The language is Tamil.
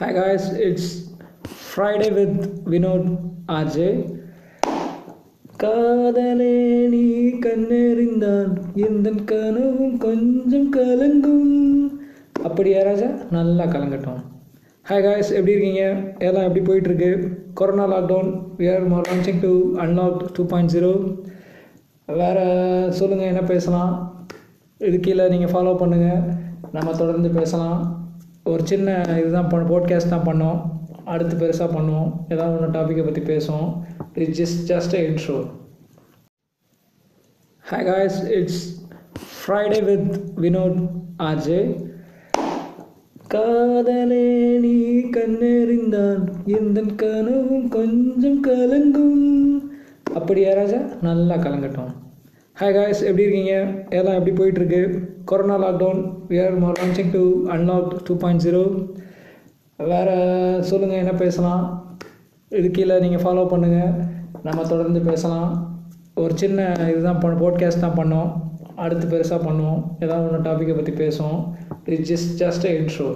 Hi guys, it's Friday with Vinod RJ. காதலே நீ கண்ணெறிந்தான் எந்த கனவும் கொஞ்சம் கலங்கும். அப்படியா ராஜா? நல்லா கலங்கட்டும். ஹாய் காய்ஸ் எப்படி இருக்கீங்க? எல்லாம் எப்படி போயிட்டுருக்கு? Corona lockdown we are more launching to unlock two point zero வேறு சொல்லுங்கள் என்ன பேசலாம்? இது கீழே நீங்கள் ஃபாலோ பண்ணுங்கள் நம்ம தொடர்ந்து பேசலாம். ஒரு சின்ன இதுதான் பண்ண போட்காஸ்ட் தான் பண்ணோம். அடுத்து பெருசாக பண்ணுவோம். ஏதாவது ஒன்று டாப்பிக்கை பற்றி பேசுவோம். It's just just a intro hi guys it's Friday with Vinod RJ காதலே நீ கண்ணெறிந்தான். எந்த கனவும் கொஞ்சம் கலங்கும். அப்படியா ராஜா? நல்லா கலங்கட்டும். ஹாய் காய்ஸ் எப்படி இருக்கீங்க? எல்லாம் எப்படி போயிட்டுருக்கு? Corona lockdown where more launching to unlock two point zero வேறு சொல்லுங்கள் என்ன பேசலாம்? இது கீழே நீங்கள் ஃபாலோ பண்ணுங்கள் நம்ம தொடர்ந்து பேசலாம். ஒரு சின்ன இதுதான் பண்ண போட்காஸ்ட் தான் பண்ணோம். அடுத்து பெருசாக பண்ணுவோம். ஏதாவது ஒன்று டாப்பிக்கை பற்றி பேசுவோம். It's just just intro